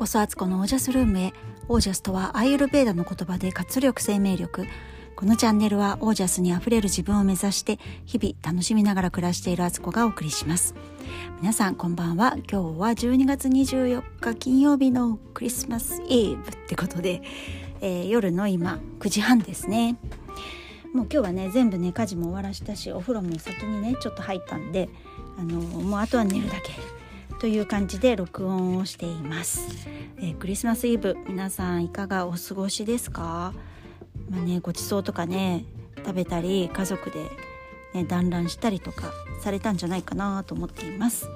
こそアツコのオージャスルームへ。オージャスとはアイルベーダの言葉で活力生命力。このチャンネルはオージャスにあふれる自分を目指して日々楽しみながら暮らしているアツコがお送りします。皆さんこんばんは。今日は12月24日金曜日のクリスマスイブってことで、えー、夜の今9時半ですね。もう今日はね全部ね家事も終わらしたしお風呂も先にねちょっと入ったんであのもうあとは寝るだけ。という感じで録音をしています、えー、クリスマスイブ皆さんいかがお過ごしですか？まあねごちそうとかね食べたり家族でね団らんしたりとかされたんじゃないかなと思っています。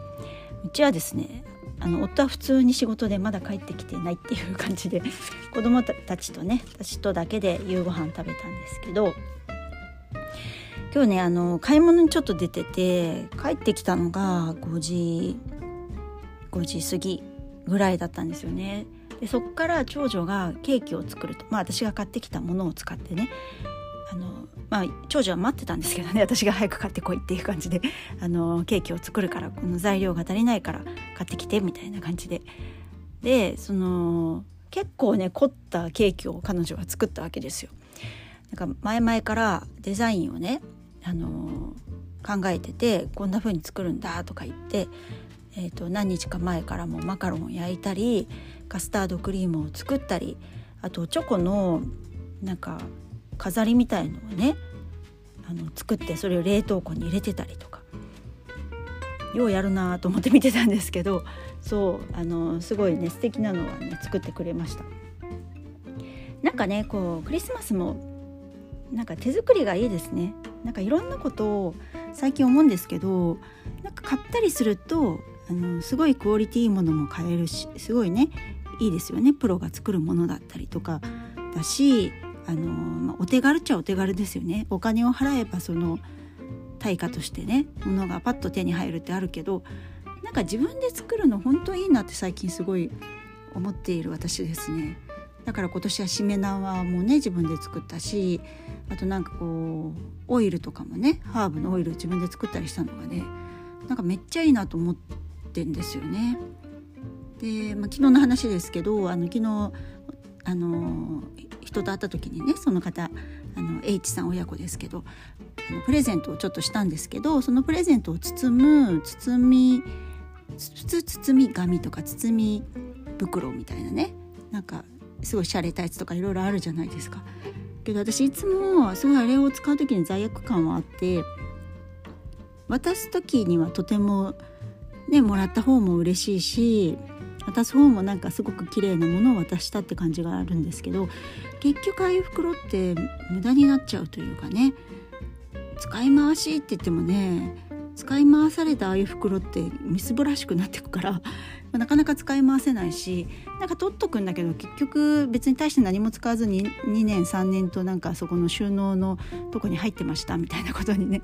うちはですねあの夫は普通に仕事でまだ帰ってきてないっていう感じで 子供たちとね私とだけで夕ご飯食べたんですけど今日ねあの買い物にちょっと出てて帰ってきたのが5時5時過ぎぐらいだったんですよね。でそっから長女がケーキを作ると。まあ私が買ってきたものを使ってね。あの、まあ、長女は待ってたんですけどね。私が早く買ってこいっていう感じで。あのケーキを作るからこの材料が足りないから買ってきてみたいな感じで。でその結構ね凝ったケーキを彼女が作ったわけですよ。なんか前々からデザインをねあの考えててこんな風に作るんだとか言ってえーと、何日か前からもマカロンを焼いたりカスタードクリームを作ったりあとチョコのなんか飾りみたいのをねあの作ってそれを冷凍庫に入れてたりとかようやるなと思って見てたんですけどそうあのすごいね素敵なのはね作ってくれました。なんかねこうクリスマスもなんか手作りがいいですね。なんかいろんなことを最近思うんですけどなんか買ったりするとあのすごいクオリティいいものも買えるしすごいねいいですよね。プロが作るものだったりとか。だしあの、まあ、お手軽っちゃお手軽ですよね。お金を払えばその対価としてねものがパッと手に入るってあるけどなんか自分で作るの本当いいなって最近すごい思っている私ですね。だから今年はしめ縄もね自分で作ったしあとなんかこうオイルとかもねハーブのオイル自分で作ったりしたのがねなんかめっちゃいいなと思ってってんですよね。で、まあ、昨日の話ですけどあの昨日あの人と会った時にねその方あの H さん親子ですけどあのプレゼントをちょっとしたんですけどそのプレゼントを包む包み普通包み紙とか包み袋みたいなねなんかすごい洒落たやつとかいろいろあるじゃないですか。けど私いつもすごいあれを使う時に罪悪感はあって渡す時にはとてもねもらった方も嬉しいし渡す方もなんかすごく綺麗なものを渡したって感じがあるんですけど結局ああいう袋って無駄になっちゃうというかね使い回しって言ってもね使い回されたああいう袋ってみすぼらしくなってくからなかなか使い回せないしなんか取っとくんだけど結局別に大して何も使わずに2年3年となんかそこの収納のとこに入ってましたみたいなことに、ね、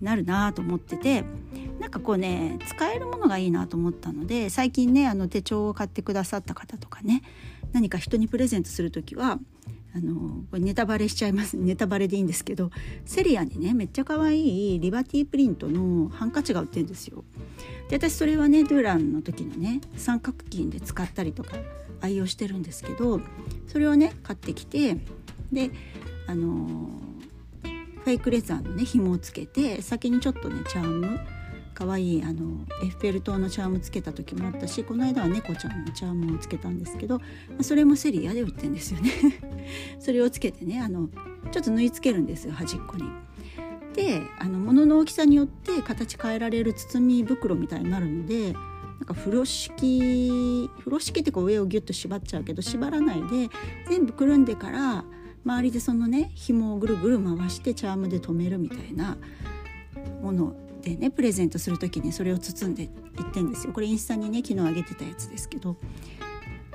なるなと思っててなんかこうね使えるものがいいなと思ったので最近ねあの手帳を買ってくださった方とかね何か人にプレゼントする時はあのこれネタバレしちゃいますネタバレでいいんですけどセリアにねめっちゃ可愛いリバティプリントのハンカチが売ってるんですよ。で私それはねドゥーランの時のね三角巾で使ったりとか愛用してるんですけどそれをね買ってきてであのフェイクレザーのね紐をつけて先にちょっとねチャーム可愛いあのエッフェル塔のチャームつけた時もあったしこの間は猫ちゃんのチャームをつけたんですけど、それもセリアで売ってんですよね それをつけてねあのちょっと縫い付けるんですよ端っこに。であの物の大きさによって形変えられる包み袋みたいになるのでなんか風呂敷風呂敷ってこう上をギュッと縛っちゃうけど縛らないで全部くるんでから周りでそのね紐をぐるぐる回してチャームで留めるみたいなものでねプレゼントする時にそれを包んでいってんですよ。これインスタにね昨日あげてたやつですけど。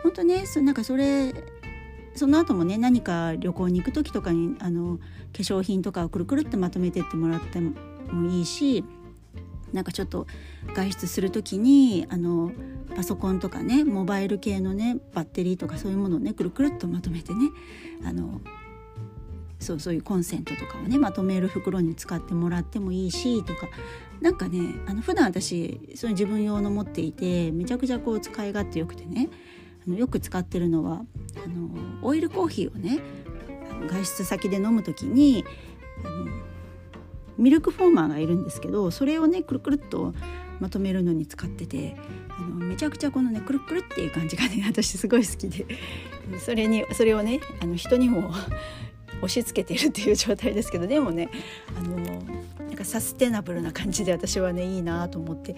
本当ねそなんかそれその後もね何か旅行に行く時とかにあの化粧品とかをくるくるってまとめてってもらってもいいしなんかちょっと外出する時にあのパソコンとかねモバイル系のねバッテリーとかそういうものをねくるくるっとまとめてねあのそうそういうコンセントとかをねまとめる袋に使ってもらってもいいしとか。なんかねあの普段私その自分用の持っていてめちゃくちゃこう使い勝手よくてねあのよく使ってるのはあのオイルコーヒーをね外出先で飲む時にあのミルクフォーマーがいるんですけどそれをねくるくるっとまとめるのに使っててあのめちゃくちゃこのねくるくるっていう感じがね私すごい好きで。それにそれをねあの人にも押し付けてるっていう状態ですけどでもねあのなんかサステナブルな感じで私はねいいなと思って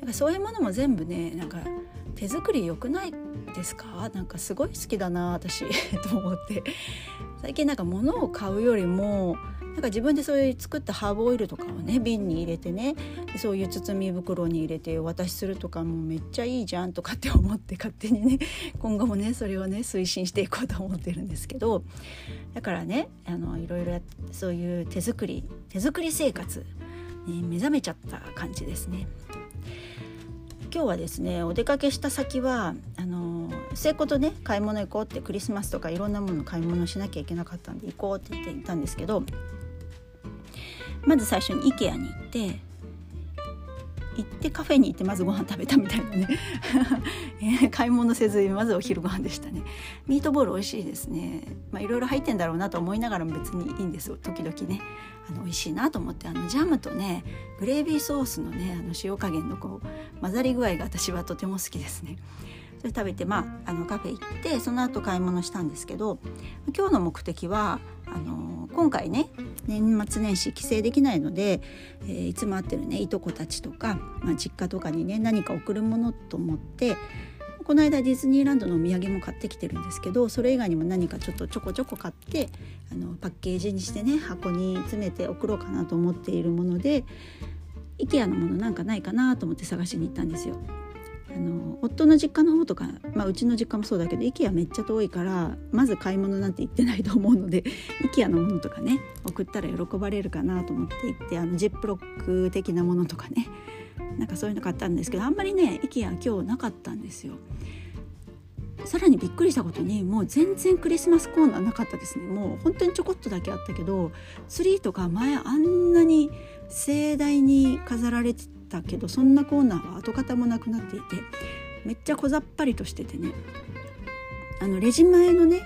なんかそういうものも全部ねなんか手作り良くないですか？なんかすごい好きだな私 と思って。最近なんか物を買うよりもなんか自分でそういう作ったハーブオイルとかをね瓶に入れてねそういう包み袋に入れてお渡しするとかもめっちゃいいじゃんとかって思って勝手にね 今後もねそれをね推進していこうと思ってるんですけどだからねあのいろいろそういう手作り手作り生活に目覚めちゃった感じですね。今日はですねお出かけした先はあの聖子とね買い物行こうってクリスマスとかいろんなもの買い物しなきゃいけなかったんで行こうって言っていたんですけどまず最初に IKEA に行って行ってカフェに行ってまずご飯食べたみたいなね。買い物せずまずお昼ご飯でしたね。ミートボール美味しいですね。まあいろいろ入ってんだろうなと思いながらも別にいいんですよ。時々ね。あの美味しいなと思って。あのジャムとねグレービーソースのねあの塩加減のこう混ざり具合が私はとても好きですね。それ食べてまああのカフェ行ってその後買い物したんですけど今日の目的はあの今回ね年末年始帰省できないので、えー、いつも会ってるねいとこたちとか、まあ、実家とかにね何か送るものと思ってこの間ディズニーランドのお土産も買ってきてるんですけどそれ以外にも何かちょっとちょこちょこ買ってあのパッケージにしてね箱に詰めて送ろうかなと思っているもので IKEA のものなんかないかなと思って探しに行ったんですよ。あの夫の実家の方とか、まあ、うちの実家もそうだけど IKEA めっちゃ遠いからまず買い物なんて行ってないと思うので IKEA のものとかね送ったら喜ばれるかなと思って行ってあのジップロック的なものとかねなんかそういうの買ったんですけどあんまりね IKEA 今日なかったんですよ。さらにびっくりしたことにもう全然クリスマスコーナーなかったですねもう本当にちょこっとだけあったけどツリーとか前あんなに盛大に飾られてたけどそんなコーナーは跡形もなくなっていてめっちゃ小ざっぱりとしててねあのレジ前のね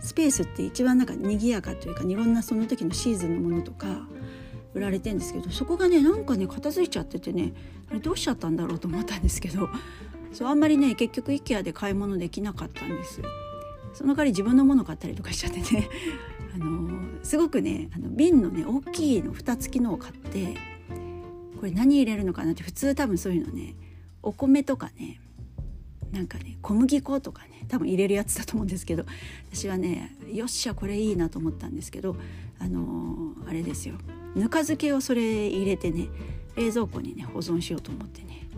スペースって一番なんか賑やかというかいろんなその時のシーズンのものとか売られてんですけどそこがねなんかね片付いちゃっててねあれどうしちゃったんだろうと思ったんですけどそうあんまりね結局 IKEA で買い物できなかったんです。その代わり自分のもの買ったりとかしちゃってね。あのすごくねあの瓶のね大きいの蓋付きのを買ってこれ何入れるのかなって普通多分そういうのねお米とかねなんかね小麦粉とかね多分入れるやつだと思うんですけど私はねよっしゃこれいいなと思ったんですけどあのー、あれですよ。ぬか漬けをそれ入れてね冷蔵庫にね保存しようと思ってね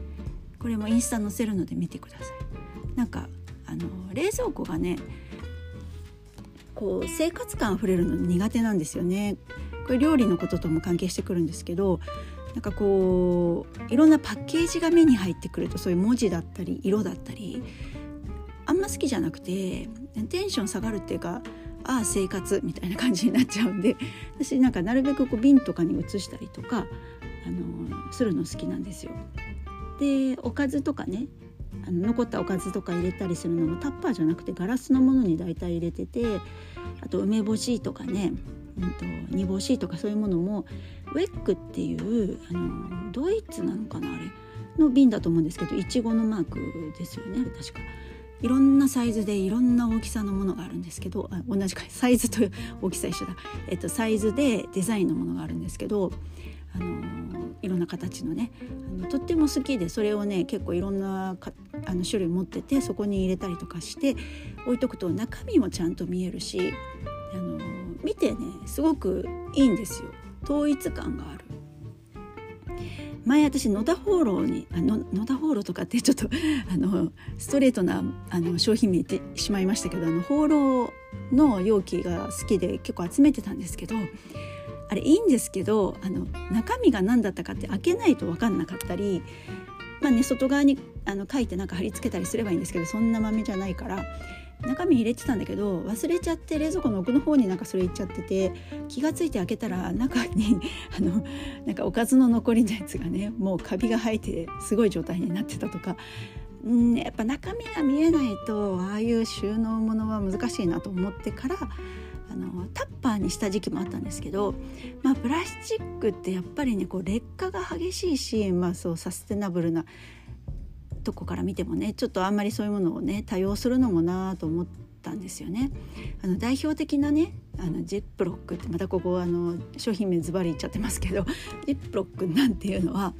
これもインスタ載せるので見てください。なんかあの冷蔵庫がねこう生活感あふれるの苦手なんですよね。これ料理のこととも関係してくるんですけどなんかこういろんなパッケージが目に入ってくるとそういう文字だったり色だったりあんま好きじゃなくてテンション下がるっていうかああ生活みたいな感じになっちゃうんで 私なんかなるべくこう瓶とかに移したりとかあのするの好きなんですよ。でおかずとかねあの残ったおかずとか入れたりするのもタッパーじゃなくてガラスのものに大体入れててあと梅干しとかねうんと、煮干しとかそういうものもウェックっていうあのドイツなのかなあれの瓶だと思うんですけどいちごのマークですよね確か。いろんなサイズでいろんな大きさのものがあるんですけどあ同じかサイズと大きさ一緒だ、えっと、サイズでデザインのものがあるんですけどあのいろんな形のねあのとっても好きでそれをね結構いろんなかあの種類持っててそこに入れたりとかして置いとくと中身もちゃんと見えるしあの見てねすごくいいんですよ。統一感がある。前私野田放浪にあの野田放浪とかってちょっと あのストレートなあの商品名言ってしまいましたけどあの放浪の容器が好きで結構集めてたんですけどあれいいんですけどあの中身が何だったかって開けないと分かんなかったりまあね外側にあの書いてなんか貼り付けたりすればいいんですけどそんな豆じゃないから中身入れてたんだけど忘れちゃって冷蔵庫の奥の方になんかそれいっちゃってて気が付いて開けたら中に あのなんかおかずの残りのやつがねもうカビが生えてすごい状態になってたとか。んやっぱ中身が見えないとああいう収納ものは難しいなと思ってからあのタッパーにした時期もあったんですけど、まあ、プラスチックってやっぱりねこう劣化が激しいし、まあ、そうサステナブルなとこから見てもねちょっとあんまりそういうものをね多用するのもなと思ったんですよね。あの代表的なねあのジップロックってまたここあの商品名ズバリ言っちゃってますけど ジップロックなんていうのは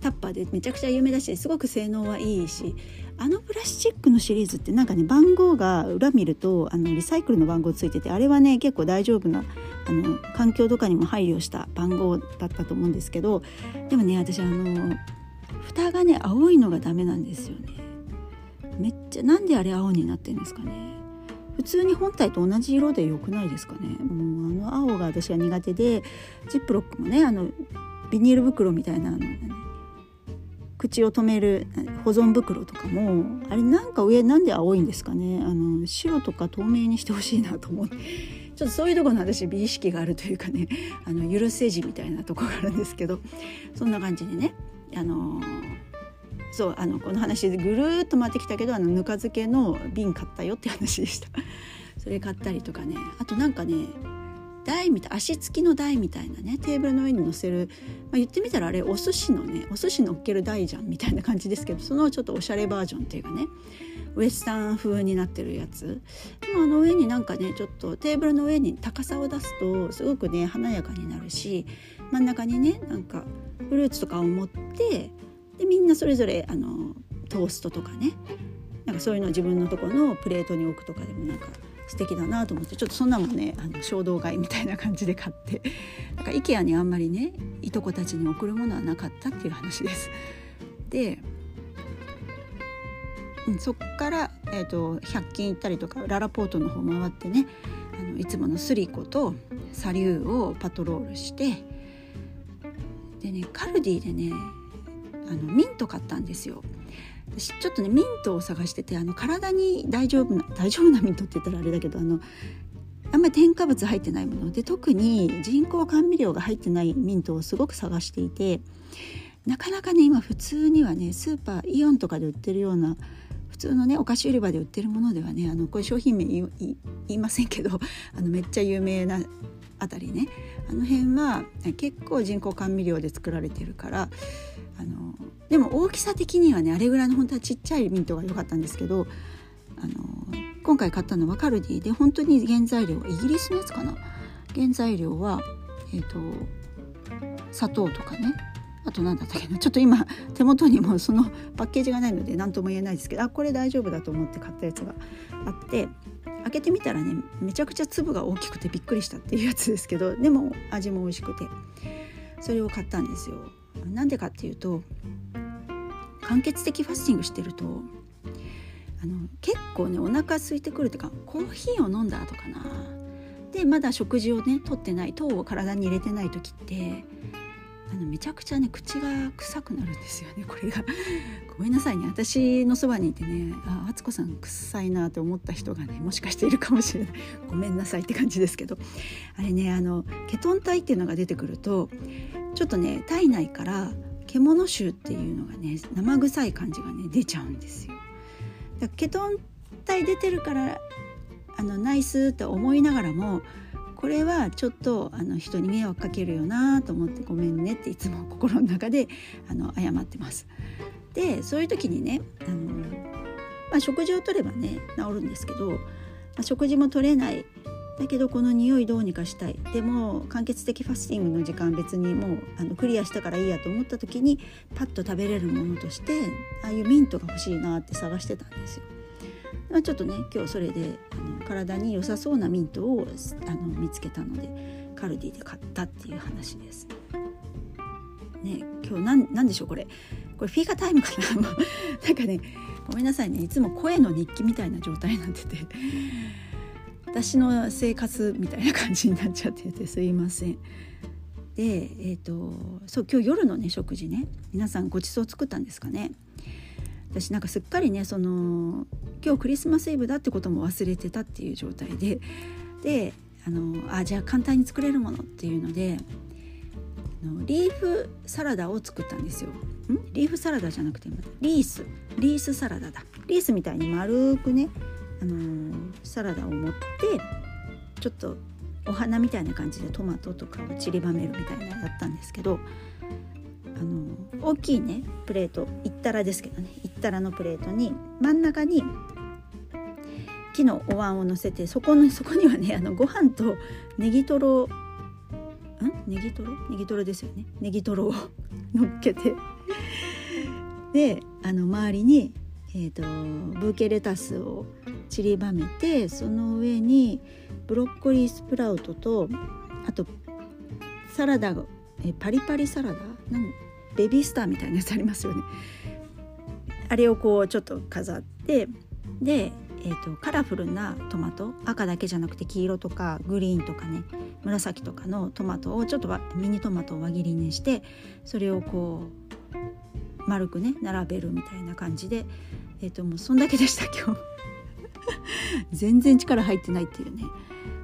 タッパーでめちゃくちゃ有名だしすごく性能はいいしあのプラスチックのシリーズってなんかね番号が裏見るとあのリサイクルの番号ついててあれはね結構大丈夫なあの環境とかにも配慮した番号だったと思うんですけどでもね私あの蓋がね青いのがダメなんですよね。めっちゃなんであれ青になってんですかね。普通に本体と同じ色で良くないですかね。もうあの青が私は苦手でジップロックもねあのビニール袋みたいなの、ね、口を止める保存袋とかもあれなんか上なんで青いんですかね。あの白とか透明にしてほしいなと思って。ちょっとそういうところの私美意識があるというかねあの許せ字みたいなとこがあるんですけどそんな感じでね。あのそうあのこの話でぐるっと回ってきたけどあのぬか漬けの瓶買ったよって話でした。それ買ったりとかね。あとなんかね台みたい足つきの台みたいなねテーブルの上に乗せる、まあ、言ってみたらあれお寿司のねお寿司乗っける台じゃんみたいな感じですけどそのちょっとおしゃれバージョンっていうかねウエスタン風になってるやつ。でもあの上になんかねちょっとテーブルの上に高さを出すとすごくね華やかになるし真ん中にねなんかフルーツとかを持ってでみんなそれぞれあのトーストとかねなんかそういうのを自分のとこのプレートに置くとかでもなんか素敵だなと思ってちょっとそんなもんねあの衝動買いみたいな感じで買って なんか IKEA にあんまりねいとこたちに送るものはなかったっていう話です。で、うん、そっから、えーと、100均行ったりとかララポートの方回ってねあのいつものスリコとサリューをパトロールしてでねカルディでねあのミント買ったんですよ。ちょっとねミントを探しててあの体に大丈夫な大丈夫なミントって言ったらあれだけどあのあんまり添加物入ってないもの。で特に人工甘味料が入ってないミントをすごく探していてなかなかね今普通にはねスーパーイオンとかで売ってるような普通のねお菓子売り場で売ってるものではねあのこれ商品名言いませんけどあのめっちゃ有名なあたりね。あの辺は結構人工甘味料で作られてるからあのでも大きさ的にはねあれぐらいの本当はちっちゃいミントが良かったんですけどあの今回買ったのはカルディで本当に原材料イギリスのやつかな？原材料は、えーと、砂糖とかね。あと何だったっけなちょっと今手元にもそのパッケージがないので何とも言えないですけどあこれ大丈夫だと思って買ったやつがあって開けてみたらねめちゃくちゃ粒が大きくてびっくりしたっていうやつですけどでも味も美味しくてそれを買ったんですよ。なんでかっていうと間欠的ファスティングしてるとあの結構ねお腹空いてくるっていうかコーヒーを飲んだ後かなでまだ食事をね取ってない糖を体に入れてない時ってあのめちゃくちゃね口が臭くなるんですよねこれが。ごめんなさいね。私のそばにいてねあ敦子さん臭いなって思った人がねもしかしているかもしれない。ごめんなさいって感じですけど。あれねあのケトン体っていうのが出てくるとちょっとね体内から獣臭っていうのがね生臭い感じがね出ちゃうんですよ。だケトン体出てるからあのナイスって思いながらもこれはちょっとあの人に迷惑かけるよなと思ってごめんねっていつも心の中であの謝ってます。でそういう時にねあの、まあ、食事をとればね治るんですけど、まあ、食事も取れないだけどこの匂いどうにかしたいでも間欠的ファスティングの時間別にもうあのクリアしたからいいやと思った時にパッと食べれるものとしてああいうミントが欲しいなって探してたんですよ。まあ、ちょっとね今日それであの体に良さそうなミントをあの見つけたのでカルディで買ったっていう話です。ね今日なんなんでしょうこれ。これフィーカータイムかな？なんかねごめんなさいね。いつも声の日記みたいな状態になってて。私の生活みたいな感じになっちゃっててすいません。でえーと、そう今日夜のね食事ね。皆さんごちそう作ったんですかね？私なんかすっかりねその今日クリスマスイブだってことも忘れてたっていう状態でであのあじゃあ簡単に作れるものっていうのでのリーフサラダを作ったんですよ。ん？リーフサラダじゃなくてリース。リースサラダだ。リースみたいに丸くね、あのー、サラダを持ってちょっとお花みたいな感じでトマトとかを散りばめるみたいなのだったんですけどあの大きいねプレートいったらですけどねいったらのプレートに真ん中に木のお椀を乗せてそこのそこにはねあのご飯とネギトロん？ネギトロ？ネギトロですよね。ネギトロを 乗っけて。であの周りに、えーと、ブーケレタスを散りばめてその上にブロッコリースプラウトとあとサラダえパリパリサラダ？なん？ベビースターみたいなやつありますよね。あれをこうちょっと飾ってで、えーと、カラフルなトマト赤だけじゃなくて黄色とかグリーンとかね紫とかのトマトをちょっとミニトマトを輪切りにしてそれをこう丸くね並べるみたいな感じで、えーと、もうそんだけでした今日。全然力入ってないっていうね。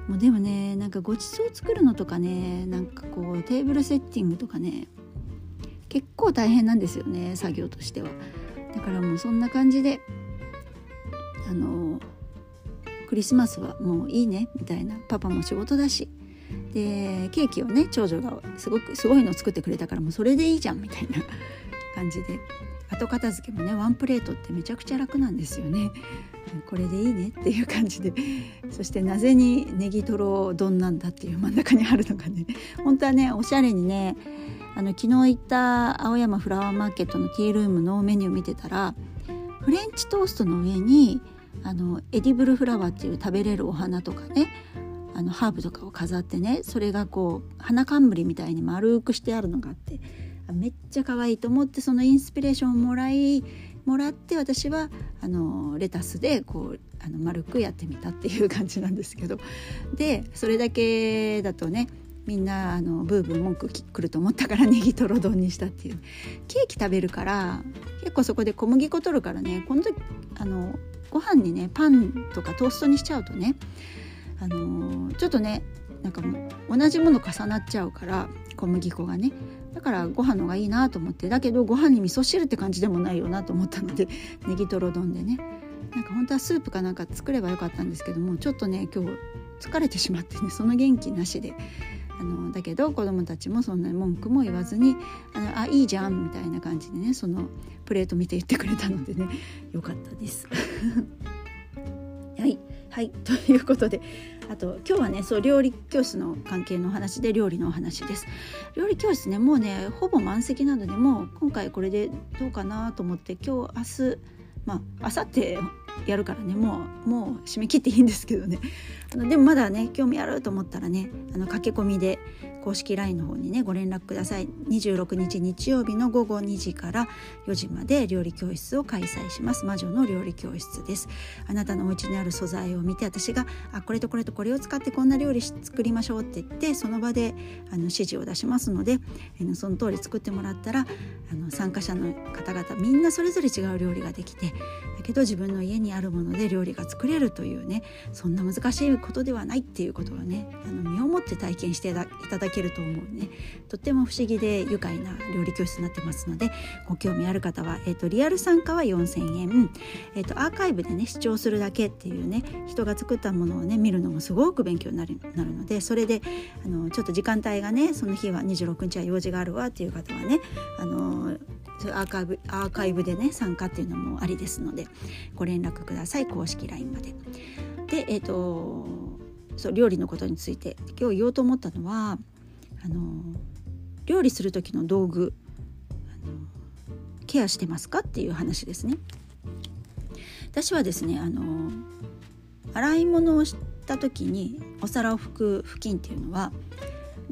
もうでもねなんかごちそう作るのとかねなんかこうテーブルセッティングとかね結構大変なんですよね作業としては。だからもうそんな感じであのクリスマスはもういいねみたいな。パパも仕事だし。でケーキをね長女がすごくすごいの作ってくれたからもうそれでいいじゃんみたいな 感じで。後片付けもねワンプレートってめちゃくちゃ楽なんですよね。これでいいねっていう感じで。そしてなぜにネギトロ丼なんだっていう真ん中にあるのがね本当はねおしゃれにねあの昨日行った青山フラワーマーケットのティールームのメニュー見てたらフレンチトーストの上にあのエディブルフラワーっていう食べれるお花とかねあのハーブとかを飾ってねそれがこう花冠みたいに丸くしてあるのがあってめっちゃ可愛いと思ってそのインスピレーションをもらいもらって私はあのレタスでこうあの丸くやってみたっていう感じなんですけど。でそれだけだとねみんなあのブーブー文句くると思ったからネギトロ丼にしたっていう。ケーキ食べるから結構そこで小麦粉取るからねこの時あのご飯にねパンとかトーストにしちゃうとねあのちょっとねなんかもう同じもの重なっちゃうから小麦粉がね。だからご飯の方がいいなと思って。だけどご飯に味噌汁って感じでもないよなと思ったので ネギトロ丼でね。なんか本当はスープかなんか作ればよかったんですけどもちょっとね今日疲れてしまってねその元気なしで。あのだけど子供たちもそんなに文句も言わずに「あのあいいじゃん」みたいな感じでねそのプレート見て言ってくれたのでね よかったです。はい。はい。ということであと今日はねそう料理教室の関係のお話で料理のお話です。料理教室ねもうねほぼ満席なのでもう今回これでどうかなと思って今日明日まあ明後日やるからね。もうもう締め切っていいんですけどね。あのでもまだね興味あると思ったらねあの駆け込みで公式 LINE の方にねご連絡ください。26日日曜日の午後2時から4時まで料理教室を開催します。魔女の料理教室です。あなたのお家にある素材を見て私があこれとこれとこれを使ってこんな料理作りましょうって言ってその場であの指示を出しますのであのその通り作ってもらったらあの参加者の方々みんなそれぞれ違う料理ができてだけど自分の家ににあるもので料理が作れるというねそんな難しいことではないっていうことをねあの身をもって体験していただけると思うね。とっても不思議で愉快な料理教室になってますのでご興味ある方は、えーと、リアル参加は4000円、えーと、アーカイブでね視聴するだけっていうね人が作ったものをね見るのもすごく勉強になるなるのでそれであのちょっと時間帯がねその日は26日は用事があるわっていう方はねあのアーカイブアーカイブでね参加っていうのもありですのでご連絡ください公式 LINE まで。でえっ、ー、とそう料理のことについて今日言おうと思ったのはあの料理する時の道具あのケアしてますかっていう話ですね。私はですねあの洗い物をした時にお皿を拭く布巾っていうのは、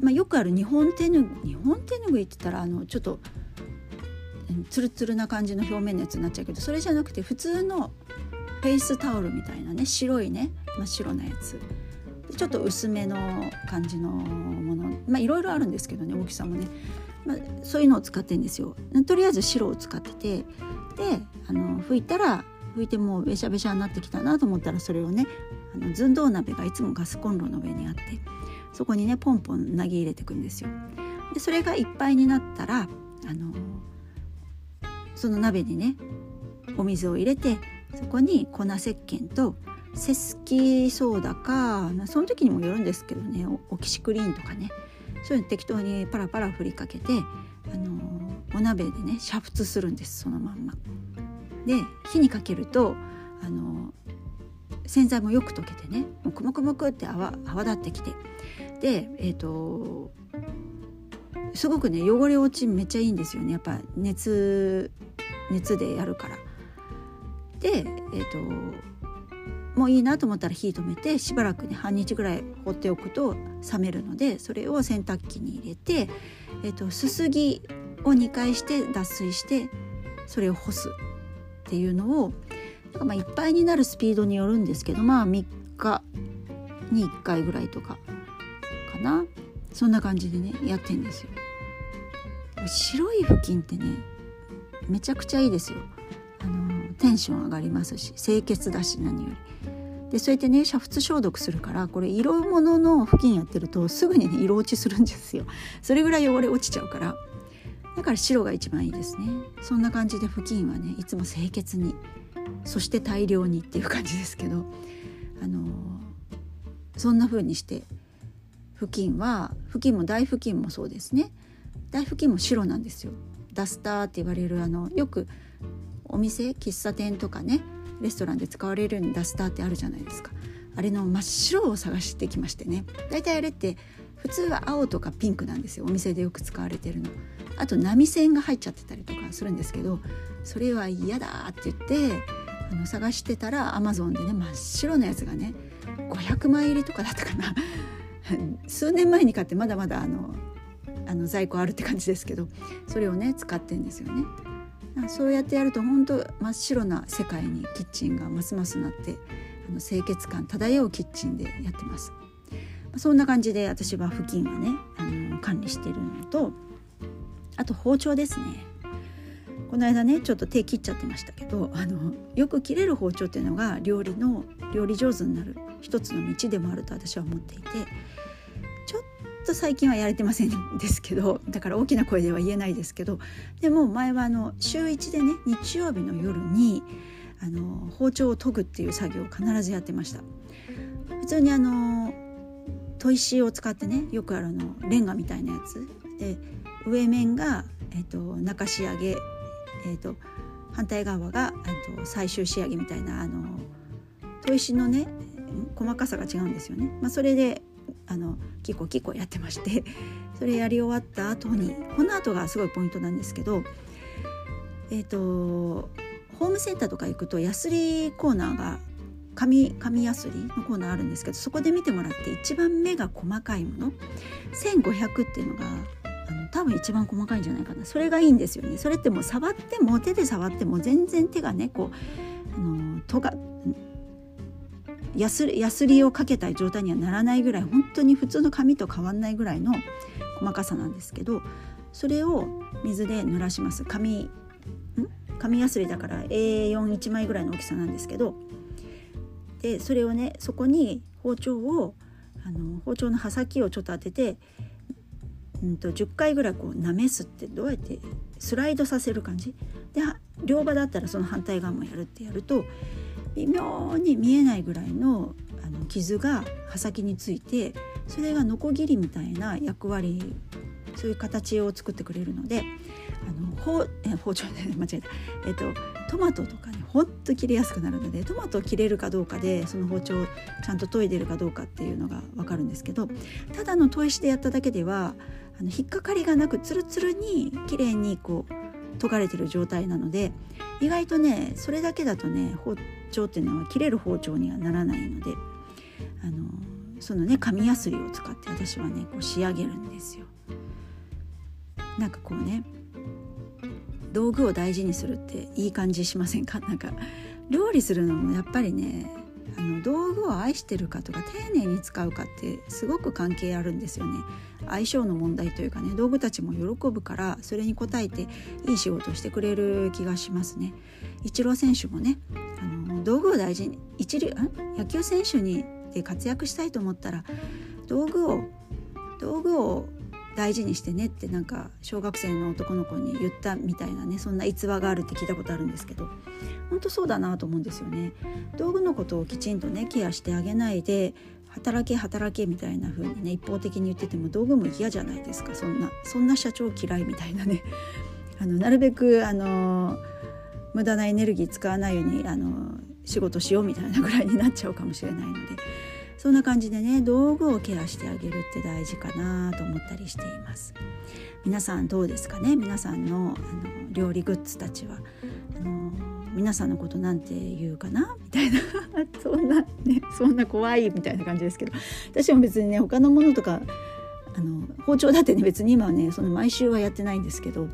まあ、よくある日本手ぬ日本手ぬぐいって言ったらあのちょっとツルツルな感じの表面のやつになっちゃうけどそれじゃなくて普通のフェイスタオルみたいなね白いね真っ白なやつ。ちょっと薄めの感じのもの。まあいろいろあるんですけどね大きさもね、まあ、そういうのを使ってんですよ。とりあえず白を使っててであの拭いたら拭いてもうべしゃべしゃになってきたなと思ったらそれをねあの寸胴鍋がいつもガスコンロの上にあってそこにねポンポン投げ入れていくんですよ。でそれがいっぱいになったらあのその鍋にねお水を入れてそこに粉石鹸とセスキソーダかその時にもよるんですけどねオキシクリーンとかねそういうの適当にパラパラ振りかけて、あのお鍋でね煮沸するんですそのまんま。で火にかけると、あの洗剤もよく溶けてねもうくもくもくって泡泡立ってきてでえっ、ー、とすごくね汚れ落ちめっちゃいいんですよねやっぱ熱熱でやるから。でえっ、ー、ともういいなと思ったら火止めてしばらくね半日ぐらい放っておくと冷めるのでそれを洗濯機に入れて、えーと、すすぎを2回して脱水してそれを干すっていうのをなんかまあいっぱいになるスピードによるんですけどまあ3日に1回ぐらいとかかなそんな感じでねやってんですよ。白い布巾ってねめちゃくちゃいいですよ。あのテンション上がりますし清潔だし何より。でそうやってね煮沸消毒するからこれ色物の布巾やってるとすぐにね色落ちするんですよそれぐらい汚れ落ちちゃうからだから白が一番いいですねそんな感じで布巾はねいつも清潔にそして大量にっていう感じですけどあのそんな風にして布巾は布巾も大布巾もそうですね大布巾も白なんですよ。ダスターって言われるあのよくお店喫茶店とかねレストランで使われるようにダスターってあるじゃないですか。あれの真っ白を探してきましてね。大体あれって普通は青とかピンクなんですよ。お店でよく使われてるの。あと波線が入っちゃってたりとかするんですけどそれは嫌だって言ってあの探してたらアマゾンでね真っ白なやつがね500枚入りとかだったかな。数年前に買ってまだまだあのあの在庫あるって感じですけどそれをね使ってんですよね。そうやってやると本当真っ白な世界にキッチンがますますなってあの清潔感漂うキッチンでやってます。そんな感じで私は布巾はねあの管理しているのとあと包丁ですねこの間ねちょっと手切っちゃってましたけどあのよく切れる包丁っていうのが料理の料理上手になる一つの道でもあると私は思っていてと最近はやれてませんですけど だから大きな声では言えないですけどでも前はあの週1でね日曜日の夜にあの包丁を研ぐっていう作業を必ずやってました普通にあの砥石を使ってねよくあるのレンガみたいなやつで上面が、えっと、中仕上げ、えっと、反対側が、えっと、最終仕上げみたいなあの砥石のね細かさが違うんですよね。まあ、それであのキコキコやってまして それやり終わった後にこの後がすごいポイントなんですけどえっ、ー、とホームセンターとか行くとヤスリコーナーが紙紙ヤスリのコーナーあるんですけどそこで見てもらって一番目が細かいもの1500っていうのがあの多分一番細かいんじゃないかな。それがいいんですよね。それってもう触っても手で触っても全然手がねこうあのとがやすりをかけたい状態にはならないぐらい本当に普通の紙と変わんないぐらいの細かさなんですけどそれを水で濡らします。紙ん？紙やすりだから A41 枚ぐらいの大きさなんですけどでそれをねそこに包丁をあの包丁の刃先をちょっと当てて、うんと、10回ぐらいこうなめすってどうやってスライドさせる感じ？で両刃だったらその反対側もやるってやると微妙に見えないぐらいのあの傷が刃先についてそれがノコギリみたいな役割そういう形を作ってくれるのであの包包丁で間違えた、えっと、トマトとかねほんと切れやすくなるのでトマトを切れるかどうかでその包丁をちゃんと研いでるかどうかっていうのが分かるんですけどただの砥石でやっただけではあの引っかかりがなくツルツルに綺麗にこう研がれてる状態なので意外とねそれだけだとね包丁っていうのは切れる包丁にはならないのであのそのね紙やすりを使って私はねこう仕上げるんですよ。なんかこうね道具を大事にするっていい感じしませんか？なんか料理するのもやっぱりねあの道具を愛してるかとか丁寧に使うかってすごく関係あるんですよね。相性の問題というかね道具たちも喜ぶからそれに応えていい仕事をしてくれる気がしますね。イチロー選手もねあの道具を大事に一流野球選手にで活躍したいと思ったら道具を道具を大事にしてねってなんか小学生の男の子に言ったみたいなねそんな逸話があるって聞いたことあるんですけど本当そうだなと思うんですよね。道具のことをきちんとねケアしてあげないで働け働けみたいな風にね一方的に言ってても道具も嫌じゃないですかそんなそんな社長嫌いみたいなね あのなるべくあの無駄なエネルギー使わないようにあの仕事しようみたいなぐらいになっちゃうかもしれないのでそんな感じでね道具をケアしてあげるって大事かなと思ったりしています。皆さんどうですかね？皆さんのあの料理グッズたちは。あの皆さんのことなんて言うかな？みたいな。そんなねそんな怖いみたいな感じですけど。私も別にね他のものとかあの包丁だってね別に今はねその毎週はやってないんですけど。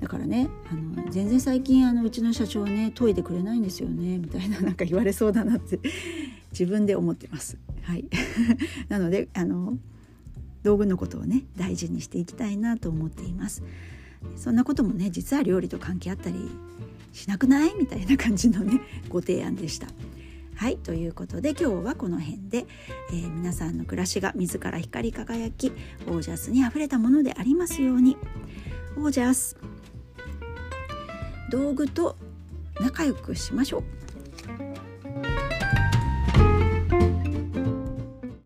だからねあの全然最近あのうちの社長ね研いでくれないんですよね。みたいななんか言われそうだなって自分で思ってます。はい。なのであの道具のことをね大事にしていきたいなと思っています。そんなこともね実は料理と関係あったりしなくない？みたいな感じのね ご提案でした。はい。ということで今日はこの辺で、えー、皆さんの暮らしが自ら光り輝きオージャスにあふれたものでありますように。オージャス。道具と仲良くしましょう。